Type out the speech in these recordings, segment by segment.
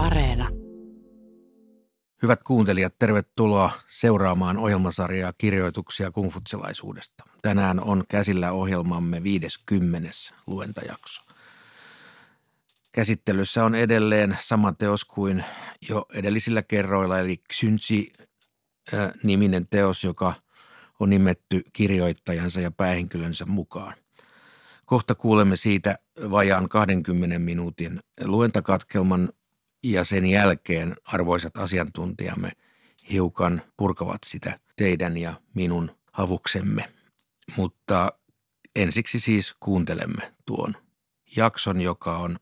Areena. Hyvät kuuntelijat, tervetuloa seuraamaan ohjelmasarjaa kirjoituksia kungfutselaisuudesta. Tänään on käsillä ohjelmamme 50. luentajakso. Käsittelyssä on edelleen sama teos kuin jo edellisillä kerroilla, eli Xunzi-niminen teos, joka on nimetty kirjoittajansa ja päähenkilönsä mukaan. Kohta kuulemme siitä vajaan 20 minuutin luentakatkelman ja sen jälkeen arvoisat asiantuntijamme hiukan purkavat sitä teidän ja minun havuksemme. Mutta ensiksi siis kuuntelemme tuon jakson, joka on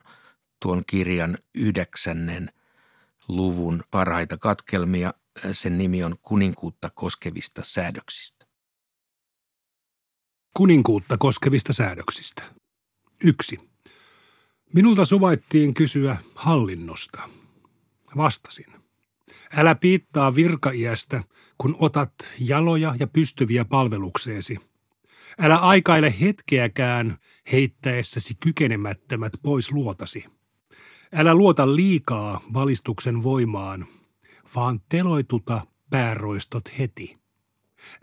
tuon kirjan yhdeksännen luvun parhaita katkelmia. Sen nimi on Kuninkuutta koskevista säädöksistä. Kuninkuutta koskevista säädöksistä. Yksi. Minulta suvaittiin kysyä hallinnosta. Vastasin. Älä piittaa virkaiästä, kun otat jaloja ja pystyviä palvelukseesi. Älä aikaile hetkeäkään heittäessäsi kykenemättömät pois luotasi. Älä luota liikaa valistuksen voimaan, vaan teloituta pääroistot heti.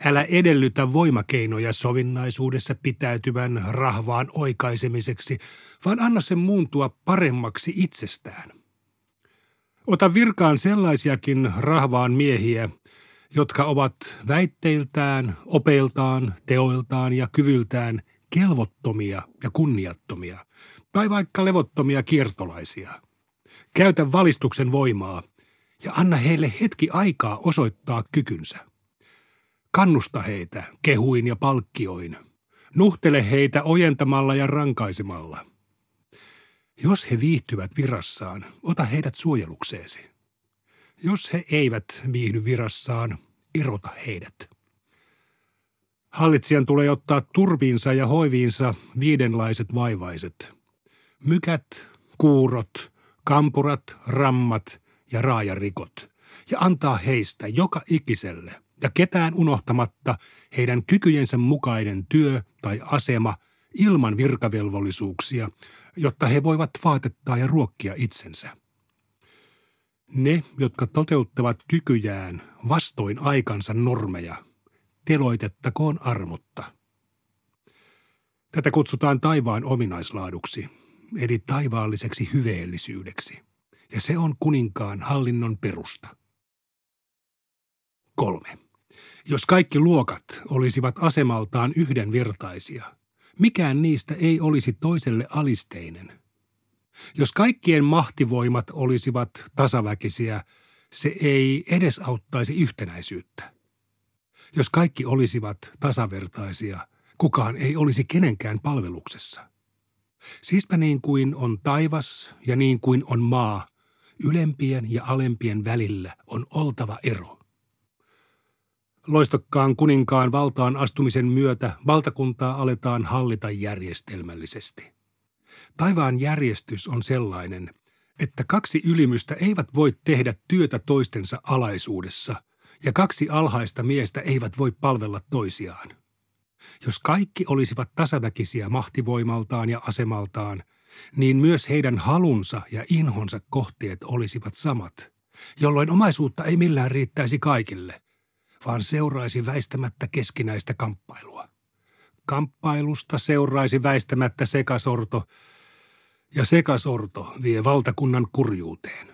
Älä edellytä voimakeinoja sovinnaisuudessa pitäytyvän rahvaan oikaisemiseksi, vaan anna sen muuntua paremmaksi itsestään. Ota virkaan sellaisiakin rahvaan miehiä, jotka ovat väitteiltään, opeiltaan, teoiltaan ja kyvyltään kelvottomia ja kunniattomia, tai vaikka levottomia kiertolaisia. Käytä valistuksen voimaa ja anna heille hetki aikaa osoittaa kykynsä. Kannusta heitä kehuin ja palkkioin. Nuhtele heitä ojentamalla ja rankaisemalla. Jos he viihtyvät virassaan, ota heidät suojelukseesi. Jos he eivät viihdy virassaan, irota heidät. Hallitsijan tulee ottaa turbiinsa ja hoiviinsa viidenlaiset vaivaiset. Mykät, kuurot, kampurat, rammat ja raajarikot. Ja antaa heistä joka ikiselle – ja ketään unohtamatta heidän kykyjensä mukainen työ tai asema ilman virkavelvollisuuksia, jotta he voivat vaatettaa ja ruokkia itsensä. Ne, jotka toteuttavat kykyjään vastoin aikansa normeja, teloitettakoon armotta. Tätä kutsutaan taivaan ominaislaaduksi, eli taivaalliseksi hyveellisyydeksi, ja se on kuninkaan hallinnon perusta. Kolme. Jos kaikki luokat olisivat asemaltaan yhdenvertaisia, mikään niistä ei olisi toiselle alisteinen. Jos kaikkien mahtivoimat olisivat tasaväkisiä, se ei edesauttaisi yhtenäisyyttä. Jos kaikki olisivat tasavertaisia, kukaan ei olisi kenenkään palveluksessa. Siispä niin kuin on taivas ja niin kuin on maa, ylempien ja alempien välillä on oltava ero. Loistokkaan kuninkaan valtaan astumisen myötä valtakuntaa aletaan hallita järjestelmällisesti. Taivaan järjestys on sellainen, että kaksi ylimystä eivät voi tehdä työtä toistensa alaisuudessa, ja kaksi alhaista miestä eivät voi palvella toisiaan. Jos kaikki olisivat tasaväkisiä mahtivoimaltaan ja asemaltaan, niin myös heidän halunsa ja inhonsa kohteet olisivat samat, jolloin omaisuutta ei millään riittäisi kaikille, vaan seuraisi väistämättä keskinäistä kamppailua. Kamppailusta seuraisi väistämättä sekasorto, ja sekasorto vie valtakunnan kurjuuteen.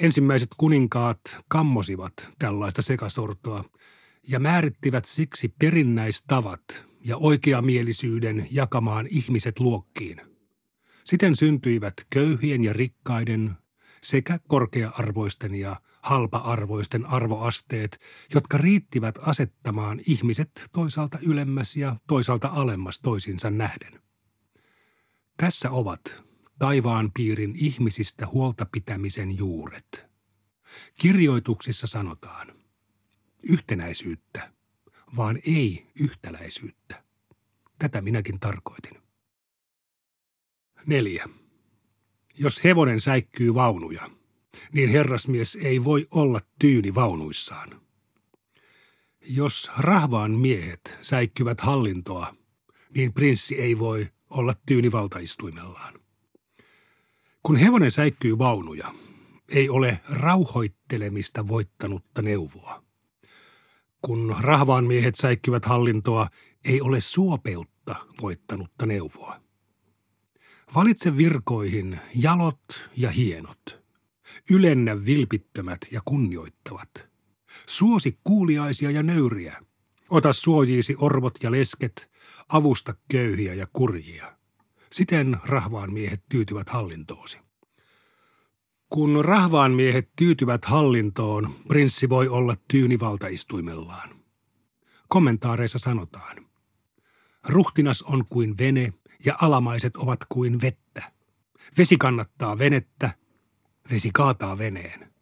Ensimmäiset kuninkaat kammosivat tällaista sekasortoa ja määrittivät siksi perinnäistavat ja oikeamielisyyden jakamaan ihmiset luokkiin. Siten syntyivät köyhien ja rikkaiden sekä korkea-arvoisten ja halpa-arvoisten arvoasteet, jotka riittivät asettamaan ihmiset toisaalta ylemmäs ja toisaalta alemmas toisinsa nähden. Tässä ovat taivaan piirin ihmisistä huolta pitämisen juuret. Kirjoituksissa sanotaan yhtenäisyyttä, vaan ei yhtäläisyyttä. Tätä minäkin tarkoitin. Neljä. Jos hevonen säikkyy vaunuja, niin herrasmies ei voi olla tyyni vaunuissaan. Jos rahvaan miehet säikkyvät hallintoa, niin prinssi ei voi olla tyyni valtaistuimellaan. Kun hevonen säikkyy vaunuja, ei ole rauhoittelemista voittanutta neuvoa. Kun rahvaan miehet säikkyvät hallintoa, ei ole suopeutta voittanutta neuvoa. Valitse virkoihin jalot ja hienot. Ylennä vilpittömät ja kunnioittavat. Suosi kuuliaisia ja nöyriä. Ota suojiisi orvot ja lesket, avusta köyhiä ja kurjia. Siten rahvaan miehet tyytyvät hallintoosi. Kun rahvaan miehet tyytyvät hallintoon, prinssi voi olla tyyni valtaistuimellaan. Kommentaareissa sanotaan. Ruhtinas on kuin vene ja alamaiset ovat kuin vettä. Vesi kannattaa venettä, vesi kaataa veneen.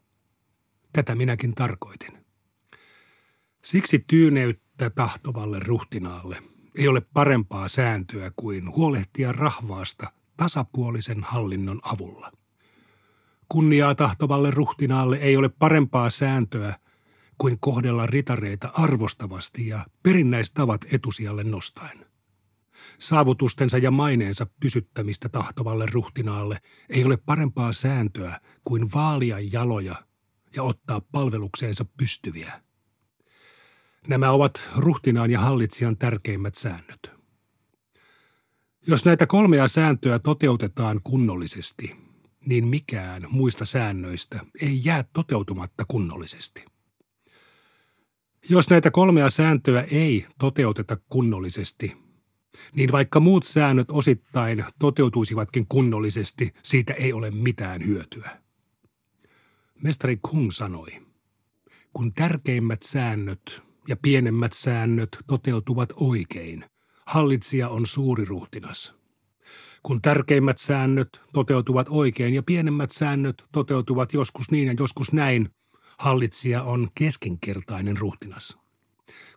Tätä minäkin tarkoitin. Siksi tyyneyttä tahtovalle ruhtinaalle ei ole parempaa sääntöä kuin huolehtia rahvaasta tasapuolisen hallinnon avulla. Kunniaa tahtovalle ruhtinaalle ei ole parempaa sääntöä kuin kohdella ritareita arvostavasti ja perinnäistavat etusijalle nostaen. Saavutustensa ja maineensa pysyttämistä tahtovalle ruhtinaalle ei ole parempaa sääntöä kuin vaalia jaloja ja ottaa palvelukseensa pystyviä. Nämä ovat ruhtinaan ja hallitsijan tärkeimmät säännöt. Jos näitä kolmea sääntöä toteutetaan kunnollisesti, niin mikään muista säännöistä ei jää toteutumatta kunnollisesti. Jos näitä kolmea sääntöä ei toteuteta kunnollisesti, niin vaikka muut säännöt osittain toteutuisivatkin kunnollisesti, siitä ei ole mitään hyötyä. Mestari Kung sanoi, kun tärkeimmät säännöt ja pienemmät säännöt toteutuvat oikein, hallitsija on suuri ruhtinas. Kun tärkeimmät säännöt toteutuvat oikein ja pienemmät säännöt toteutuvat joskus niin ja joskus näin, hallitsija on keskinkertainen ruhtinas.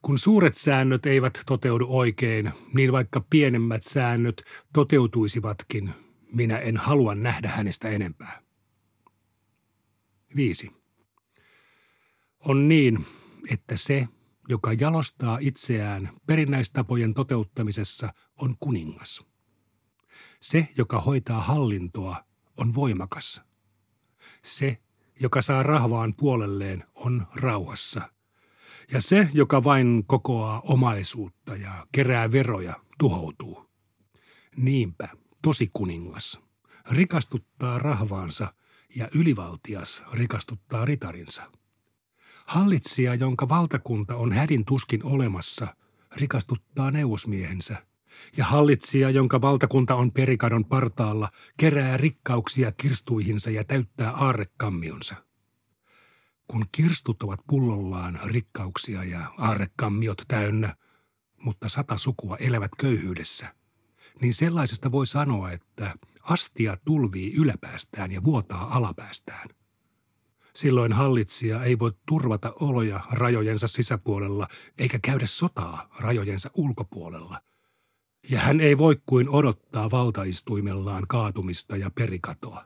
Kun suuret säännöt eivät toteudu oikein, niin vaikka pienemmät säännöt toteutuisivatkin, minä en halua nähdä hänestä enempää. 5. On niin, että se, joka jalostaa itseään perinnäistapojen toteuttamisessa, on kuningas. Se, joka hoitaa hallintoa, on voimakas. Se, joka saa rahvaan puolelleen, on rauhassa. Ja se, joka vain kokoaa omaisuutta ja kerää veroja, tuhoutuu. Niinpä, tosi kuningas, rikastuttaa rahvaansa ja ylivaltias rikastuttaa ritarinsa. Hallitsija, jonka valtakunta on hädin tuskin olemassa, rikastuttaa neuvosmiehensä. Ja hallitsija, jonka valtakunta on perikadon partaalla, kerää rikkauksia kirstuihinsa ja täyttää aarrekammionsa. Kun kirstut ovat pullollaan rikkauksia ja aarrekammiot täynnä, mutta sata sukua elävät köyhyydessä, niin sellaisesta voi sanoa, että astia tulvii yläpäästään ja vuotaa alapäästään. Silloin hallitsija ei voi turvata oloja rajojensa sisäpuolella eikä käydä sotaa rajojensa ulkopuolella. Ja hän ei voi kuin odottaa valtaistuimellaan kaatumista ja perikatoa.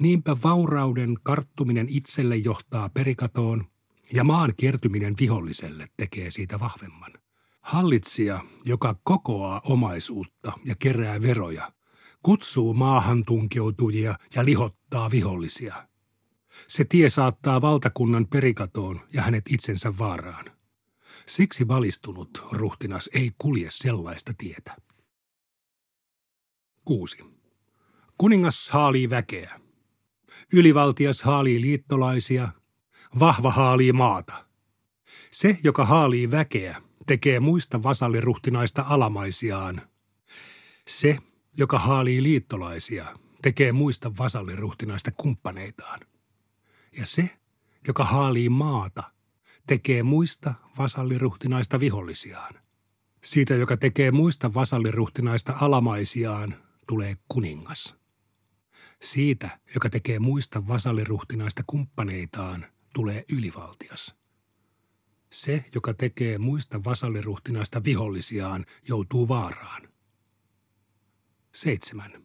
Niinpä vaurauden karttuminen itselle johtaa perikatoon ja maan kertyminen viholliselle tekee siitä vahvemman. Hallitsija, joka kokoaa omaisuutta ja kerää veroja, kutsuu maahan tunkeutujia ja lihottaa vihollisia – se tie saattaa valtakunnan perikatoon ja hänet itsensä vaaraan. Siksi valistunut ruhtinas ei kulje sellaista tietä. 6. Kuningas haalii väkeä. Ylivaltias haalii liittolaisia. Vahva haalii maata. Se, joka haalii väkeä, tekee muista vasalliruhtinaista alamaisiaan. Se, joka haalii liittolaisia, tekee muista vasalliruhtinaista kumppaneitaan. Ja se, joka haalii maata, tekee muista vasalliruhtinaista vihollisiaan. Siitä, joka tekee muista vasalliruhtinaista alamaisiaan, tulee kuningas. Siitä, joka tekee muista vasalliruhtinaista kumppaneitaan, tulee ylivaltias. Se, joka tekee muista vasalliruhtinaista vihollisiaan, joutuu vaaraan. 7.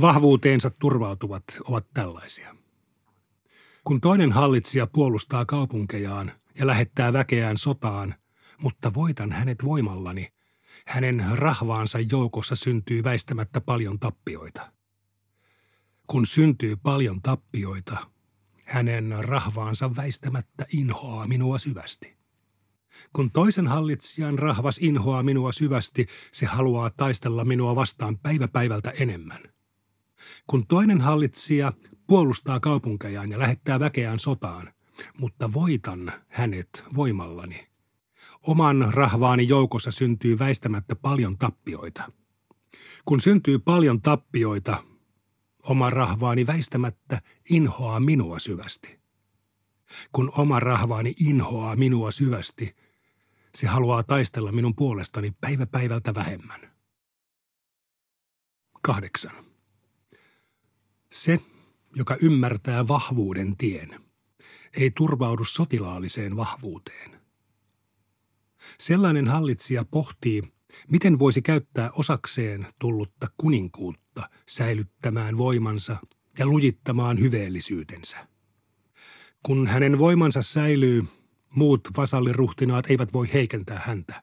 Vahvuuteensa turvautuvat ovat tällaisia. Kun toinen hallitsija puolustaa kaupunkejaan ja lähettää väkeään sotaan, mutta voitan hänet voimallani, hänen rahvaansa joukossa syntyy väistämättä paljon tappioita. Kun syntyy paljon tappioita, hänen rahvaansa väistämättä inhoaa minua syvästi. Kun toisen hallitsijan rahvas inhoaa minua syvästi, se haluaa taistella minua vastaan päivä päivältä enemmän. Kun toinen hallitsija puolustaa kaupunkejaan ja lähettää väkeään sotaan, mutta voitan hänet voimallani. Oman rahvaani joukossa syntyy väistämättä paljon tappioita. Kun syntyy paljon tappioita, oma rahvaani väistämättä inhoaa minua syvästi. Kun oma rahvaani inhoaa minua syvästi, se haluaa taistella minun puolestani päivä päivältä vähemmän. Kahdeksan. Se, joka ymmärtää vahvuuden tien, ei turvaudu sotilaalliseen vahvuuteen. Sellainen hallitsija pohtii, miten voisi käyttää osakseen tullutta kuninkuutta säilyttämään voimansa ja lujittamaan hyveellisyytensä. Kun hänen voimansa säilyy, muut vasalliruhtinaat eivät voi heikentää häntä.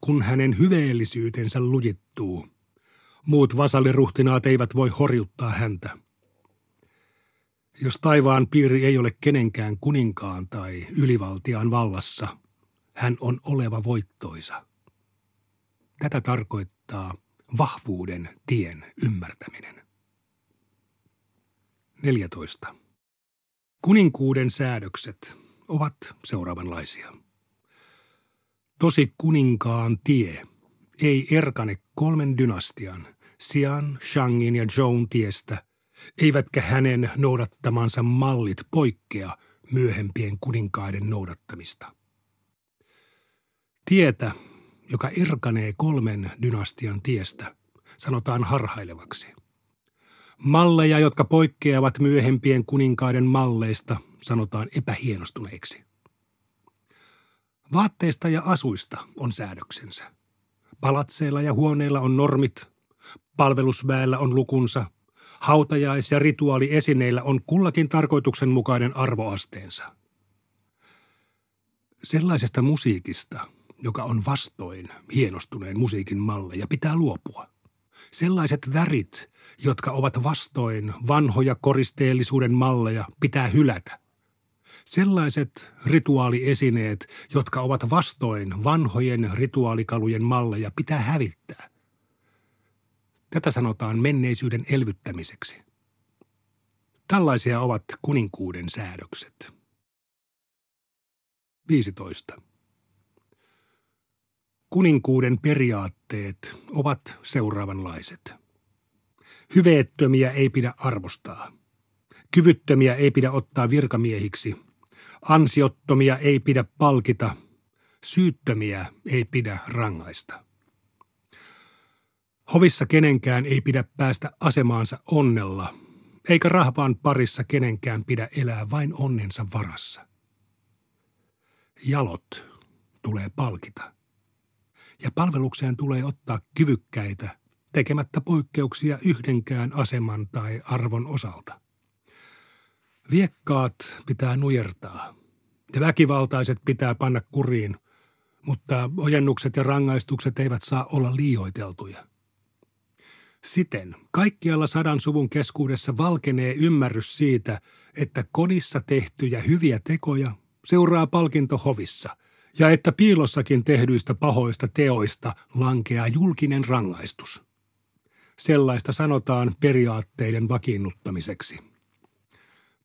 Kun hänen hyveellisyytensä lujittuu, muut vasalliruhtinaat eivät voi horjuttaa häntä – jos taivaan piiri ei ole kenenkään kuninkaan tai ylivaltiaan vallassa, hän on oleva voittoisa. Tätä tarkoittaa vahvuuden tien ymmärtäminen. 14. Kuninkuuden säädökset ovat seuraavanlaisia. Tosi kuninkaan tie ei erkane kolmen dynastian, Sian, Shangin ja Joan tiestä – eivätkä hänen noudattamansa mallit poikkea myöhempien kuninkaiden noudattamista. Tietä, joka erkanee kolmen dynastian tiestä, sanotaan harhailevaksi. Malleja, jotka poikkeavat myöhempien kuninkaiden malleista, sanotaan epähienostuneiksi. Vaatteista ja asuista on säädöksensä. Palatseilla ja huoneilla on normit, palvelusväellä on lukunsa – hautajais- ja rituaaliesineillä on kullakin tarkoituksenmukainen arvoasteensa. Sellaisesta musiikista, joka on vastoin hienostuneen musiikin malleja, pitää luopua. Sellaiset värit, jotka ovat vastoin vanhoja koristeellisuuden malleja, pitää hylätä. Sellaiset rituaaliesineet, jotka ovat vastoin vanhojen rituaalikalujen malleja, pitää hävittää – Tätä sanotaan menneisyyden elvyttämiseksi. Tällaisia ovat kuninkuuden säädökset. 15. Kuninkuuden periaatteet ovat seuraavanlaiset. Hyveettömiä ei pidä arvostaa. Kyvyttömiä ei pidä ottaa virkamiehiksi. Ansiottomia ei pidä palkita. Syyttömiä ei pidä rangaista. Hovissa kenenkään ei pidä päästä asemaansa onnella, eikä rahvaan parissa kenenkään pidä elää vain onnensa varassa. Jalot tulee palkita. Ja palvelukseen tulee ottaa kyvykkäitä, tekemättä poikkeuksia yhdenkään aseman tai arvon osalta. Viekkaat pitää nujertaa ja väkivaltaiset pitää panna kuriin, mutta ojennukset ja rangaistukset eivät saa olla liioiteltuja. Siten kaikkialla sadan suvun keskuudessa valkenee ymmärrys siitä, että kodissa tehtyjä hyviä tekoja seuraa palkinto hovissa ja että piilossakin tehdyistä pahoista teoista lankeaa julkinen rangaistus. Sellaista sanotaan periaatteiden vakiinnuttamiseksi.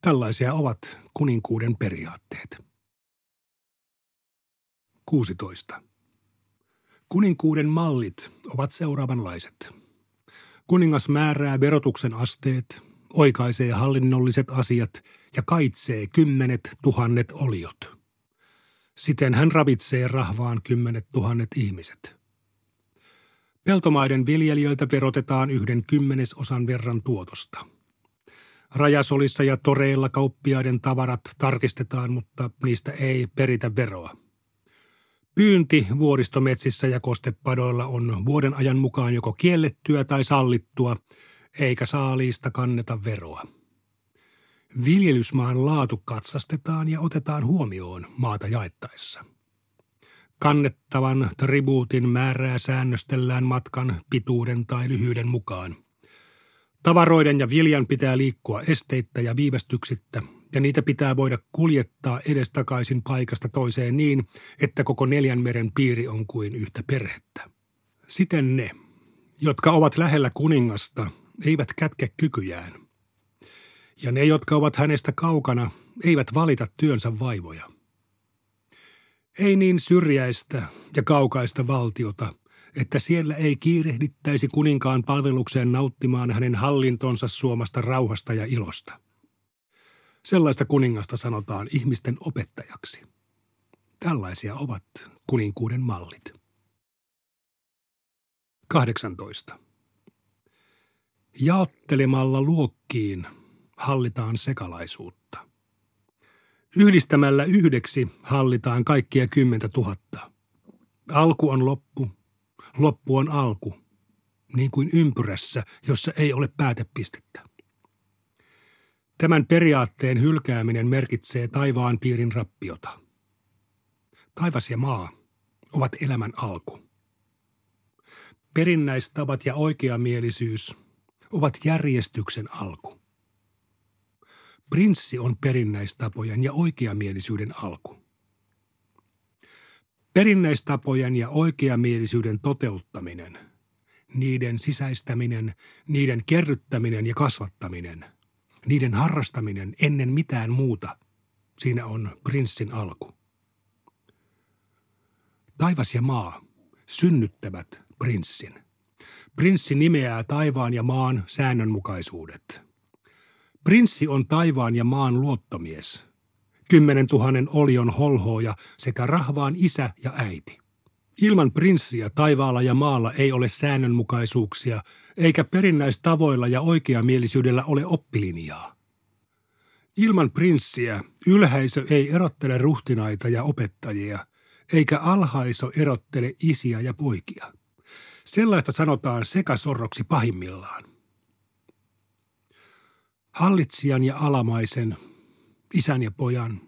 Tällaisia ovat kuninkuuden periaatteet. 16. Kuninkuuden mallit ovat seuraavanlaiset – Kuningas määrää verotuksen asteet, oikaisee hallinnolliset asiat ja kaitsee kymmenet tuhannet oliot. Siten hän ravitsee rahvaan kymmenet tuhannet ihmiset. Peltomaiden viljelijöiltä verotetaan yhden kymmenesosan verran tuotosta. Rajasolissa ja toreilla kauppiaiden tavarat tarkistetaan, mutta niistä ei peritä veroa. Pyynti vuoristometsissä ja kostepadoilla on vuoden ajan mukaan joko kiellettyä tai sallittua, eikä saaliista kanneta veroa. Viljelysmaan laatu katsastetaan ja otetaan huomioon maata jaettaessa. Kannettavan tribuutin määrää säännöstellään matkan pituuden tai lyhyyden mukaan. Tavaroiden ja viljan pitää liikkua esteittä ja viivästyksittä, ja niitä pitää voida kuljettaa edestakaisin paikasta toiseen niin, että koko neljän meren piiri on kuin yhtä perhettä. Siten ne, jotka ovat lähellä kuningasta, eivät kätke kykyjään. Ja ne, jotka ovat hänestä kaukana, eivät valita työnsä vaivoja. Ei niin syrjäistä ja kaukaista valtiota, että siellä ei kiirehdittäisi kuninkaan palvelukseen nauttimaan hänen hallintonsa suomasta rauhasta ja ilosta. Sellaista kuningasta sanotaan ihmisten opettajaksi. Tällaisia ovat kuninkuuden mallit. 18. Jaottelemalla luokkiin hallitaan sekalaisuutta. Yhdistämällä yhdeksi hallitaan kaikkia kymmentä tuhatta. Alku on loppu, loppu on alku, niin kuin ympyrässä, jossa ei ole päätepistettä. Tämän periaatteen hylkääminen merkitsee taivaan piirin rappiota. Taivas ja maa ovat elämän alku. Perinnäistavat ja oikeamielisyys ovat järjestyksen alku. Prinssi on perinnäistapojen ja oikeamielisyyden alku. Perinnäistapojen ja oikeamielisyyden toteuttaminen, niiden sisäistäminen, niiden kerryttäminen ja kasvattaminen, niiden harrastaminen ennen mitään muuta, siinä on prinssin alku. Taivas ja maa synnyttävät prinssin. Prinssi nimeää taivaan ja maan säännönmukaisuudet. Prinssi on taivaan ja maan luottomies, kymmenen tuhannen olion holhooja sekä rahvaan isä ja äiti. Ilman prinssiä taivaalla ja maalla ei ole säännönmukaisuuksia, eikä perinnäistavoilla ja oikeamielisyydellä ole oppilinjaa. Ilman prinssiä ylhäisö ei erottele ruhtinaita ja opettajia, eikä alhaiso erottele isiä ja poikia. Sellaista sanotaan sekasorroksi pahimmillaan. Hallitsijan ja alamaisen, isän ja pojan,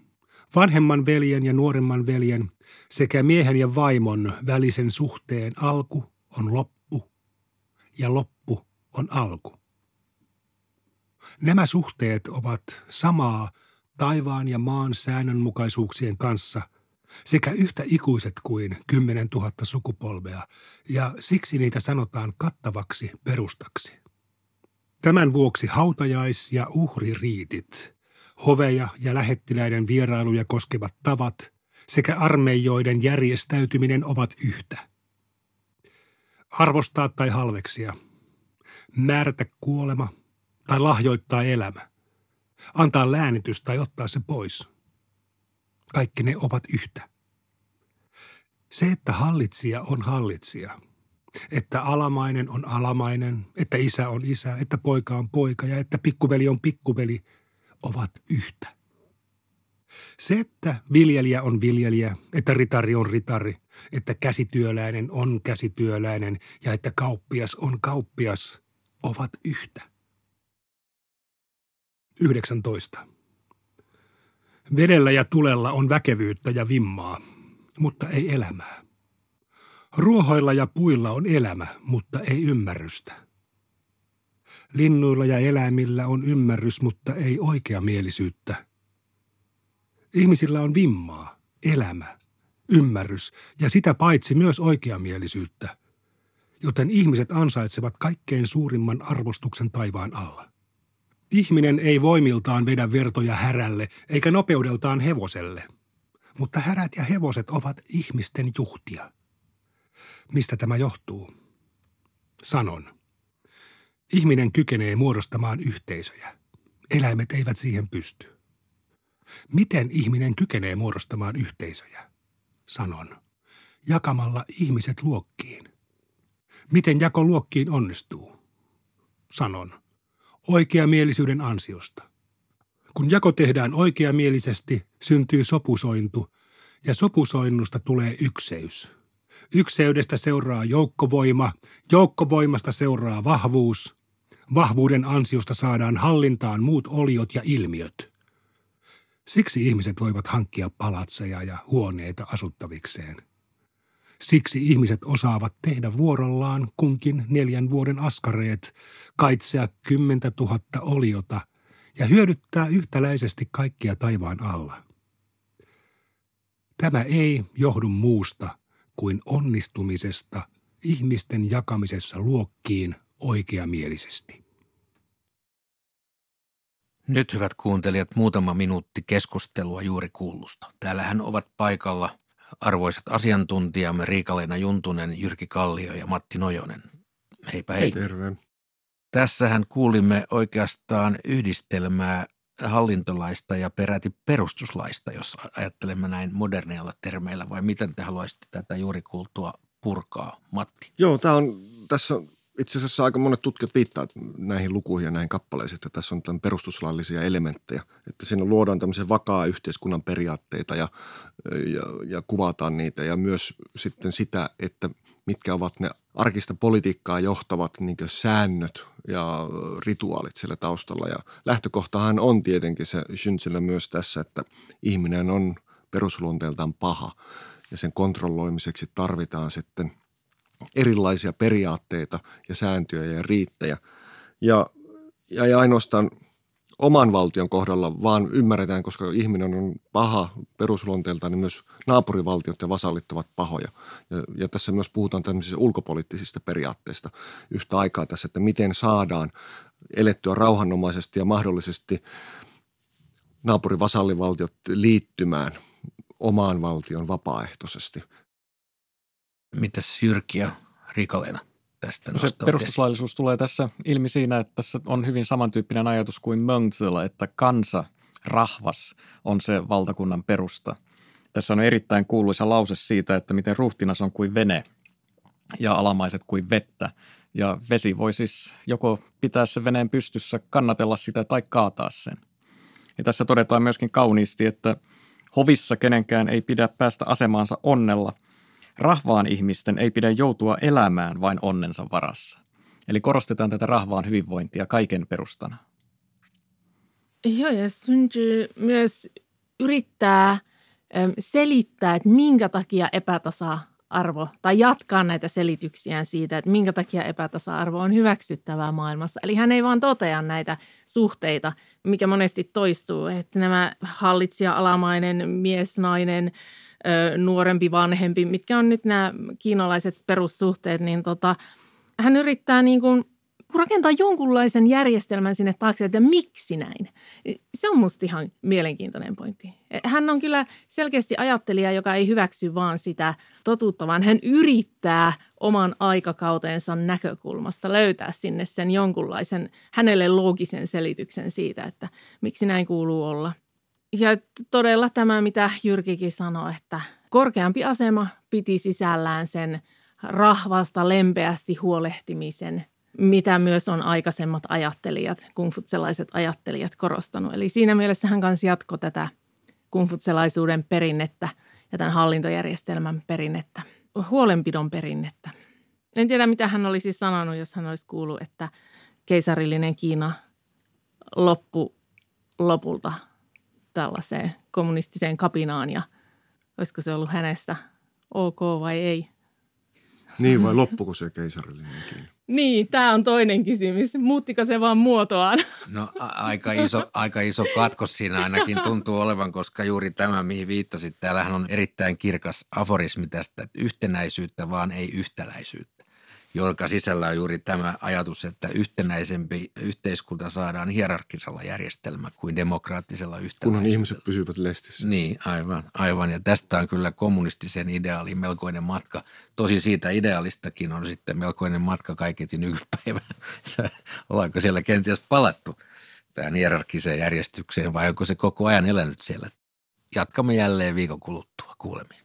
vanhemman veljen ja nuoremman veljen sekä miehen ja vaimon välisen suhteen alku on loppu ja loppu on alku. Nämä suhteet ovat samaa taivaan ja maan säännönmukaisuuksien kanssa sekä yhtä ikuiset kuin kymmenen tuhatta sukupolvea, ja siksi niitä sanotaan kattavaksi perustaksi. Tämän vuoksi hautajais- ja uhririitit, hoveja ja lähettiläiden vierailuja koskevat tavat sekä armeijoiden järjestäytyminen ovat yhtä. Arvostaa tai halveksia, määrätä kuolema tai lahjoittaa elämä, antaa läänitys tai ottaa se pois. Kaikki ne ovat yhtä. Se, että hallitsija on hallitsija – että alamainen on alamainen, että isä on isä, että poika on poika ja että pikkuveli on pikkuveli, ovat yhtä. Se, että viljelijä on viljelijä, että ritari on ritari, että käsityöläinen on käsityöläinen ja että kauppias on kauppias, ovat yhtä. 19. Vedellä ja tulella on väkevyyttä ja vimmaa, mutta ei elämää. Ruohoilla ja puilla on elämä, mutta ei ymmärrystä. Linnuilla ja eläimillä on ymmärrys, mutta ei oikeamielisyyttä. Ihmisillä on vimmaa, elämä, ymmärrys ja sitä paitsi myös oikeamielisyyttä, joten ihmiset ansaitsevat kaikkein suurimman arvostuksen taivaan alla. Ihminen ei voimiltaan vedä vertoja härälle eikä nopeudeltaan hevoselle, mutta härät ja hevoset ovat ihmisten juhtia. Mistä tämä johtuu? Sanon. Ihminen kykenee muodostamaan yhteisöjä. Eläimet eivät siihen pysty. Miten ihminen kykenee muodostamaan yhteisöjä? Sanon. Jakamalla ihmiset luokkiin. Miten jako luokkiin onnistuu? Sanon. Oikeamielisyyden ansiosta. Kun jako tehdään oikeamielisesti, syntyy sopusointu, ja sopusoinnusta tulee ykseys – Ykseydestä seuraa joukkovoima, joukkovoimasta seuraa vahvuus. Vahvuuden ansiosta saadaan hallintaan muut oliot ja ilmiöt. Siksi ihmiset voivat hankkia palatseja ja huoneita asuttavikseen. Siksi ihmiset osaavat tehdä vuorollaan kunkin neljän vuoden askareet, kaitsea kymmentä tuhatta oliota ja hyödyttää yhtäläisesti kaikkia taivaan alla. Tämä ei johdu muusta kuin onnistumisesta ihmisten jakamisessa luokkiin oikeamielisesti. Nyt hyvät kuuntelijat, muutama minuutti keskustelua juuri kuullusta. Täällähän ovat paikalla arvoisat asiantuntijamme Riikaleena Juntunen, Jyrki Kallio ja Matti Nojonen. Heipä hei. hei. Terve. Tässähän kuulimme oikeastaan yhdistelmää hallintolaista ja peräti perustuslaista, jos ajattelemme näin moderneilla termeillä, vai miten te haluaisitte tätä juuri kuultua purkaa, Matti? Joo, tämä on, tässä on itse asiassa aika monet tutkijat viittaavat näihin lukuihin ja näihin kappaleisiin, että tässä on tämän perustuslaillisia elementtejä, että siinä luodaan tämmöisen vakaa yhteiskunnan periaatteita ja, ja, ja kuvataan niitä ja myös sitten sitä, että mitkä ovat ne arkista politiikkaa johtavat niin säännöt ja rituaalit siellä taustalla. Ja lähtökohtahan on tietenkin se Schünzillä myös tässä, että ihminen on perusluonteeltaan paha ja sen kontrolloimiseksi tarvitaan sitten – erilaisia periaatteita ja sääntöjä ja riittejä. Ja, ja, ja ainoastaan oman valtion kohdalla vaan ymmärretään, koska ihminen on paha perusluonteeltaan, niin myös naapurivaltiot ja vasallit ovat pahoja. Ja, ja tässä myös puhutaan tämmöisistä ulkopoliittisista periaatteista yhtä aikaa tässä, että miten saadaan elettyä rauhanomaisesti ja mahdollisesti naapurivasallivaltiot liittymään omaan valtion vapaaehtoisesti – Mitäs Jyrki ja Riikaleena tästä no se perustuslaillisuus tulee tässä ilmi siinä, että tässä on hyvin samantyyppinen ajatus kuin Mönchsellä, että kansa, rahvas on se valtakunnan perusta. Tässä on erittäin kuuluisa lause siitä, että miten ruhtinas on kuin vene ja alamaiset kuin vettä. Ja vesi voi siis joko pitää sen veneen pystyssä, kannatella sitä tai kaataa sen. Ja tässä todetaan myöskin kauniisti, että hovissa kenenkään ei pidä päästä asemaansa onnella – rahvaan ihmisten ei pidä joutua elämään vain onnensa varassa. Eli korostetaan tätä rahvaan hyvinvointia kaiken perustana. Joo, ja syntyy myös yrittää selittää, että minkä takia epätasa-arvo, tai jatkaa näitä selityksiä siitä, että minkä takia epätasa-arvo on hyväksyttävää maailmassa. Eli hän ei vaan totea näitä suhteita, mikä monesti toistuu, että nämä hallitsija, alamainen, mies, nainen – nuorempi, vanhempi, mitkä on nyt nämä kiinalaiset perussuhteet, niin tota, hän yrittää niin kuin rakentaa jonkunlaisen järjestelmän sinne taakse, että miksi näin. Se on musta ihan mielenkiintoinen pointti. Hän on kyllä selkeästi ajattelija, joka ei hyväksy vaan sitä totuutta, vaan hän yrittää oman aikakautensa näkökulmasta löytää sinne sen jonkunlaisen hänelle loogisen selityksen siitä, että miksi näin kuuluu olla – ja todella tämä, mitä Jyrkikin sanoi, että korkeampi asema piti sisällään sen rahvasta lempeästi huolehtimisen, mitä myös on aikaisemmat ajattelijat, kungfutselaiset ajattelijat korostanut. Eli siinä mielessä hän kanssa jatkoi tätä kungfutselaisuuden perinnettä ja tämän hallintojärjestelmän perinnettä, huolenpidon perinnettä. En tiedä, mitä hän olisi sanonut, jos hän olisi kuullut, että keisarillinen Kiina loppu lopulta tällaiseen kommunistiseen kapinaan ja olisiko se ollut hänestä ok vai ei. Niin vai loppuko se keisarillinenkin? Niin, tämä on toinen kysymys. Muuttiko se vaan muotoaan? No a- aika iso, aika iso katkos siinä ainakin tuntuu olevan, koska juuri tämä, mihin viittasit, täällähän on erittäin kirkas aforismi tästä, että yhtenäisyyttä vaan ei yhtäläisyyttä jonka sisällä on juuri tämä ajatus, että yhtenäisempi yhteiskunta saadaan hierarkisella järjestelmällä kuin demokraattisella yhtenäisyydellä. Kunhan ihmiset pysyvät lestissä. Niin, aivan, aivan. Ja tästä on kyllä kommunistisen ideaalin melkoinen matka. Tosi siitä idealistakin on sitten melkoinen matka kaiketi nykypäivänä. Ollaanko siellä kenties palattu tähän hierarkiseen järjestykseen vai onko se koko ajan elänyt siellä? Jatkamme jälleen viikon kuluttua. Kuulemiin.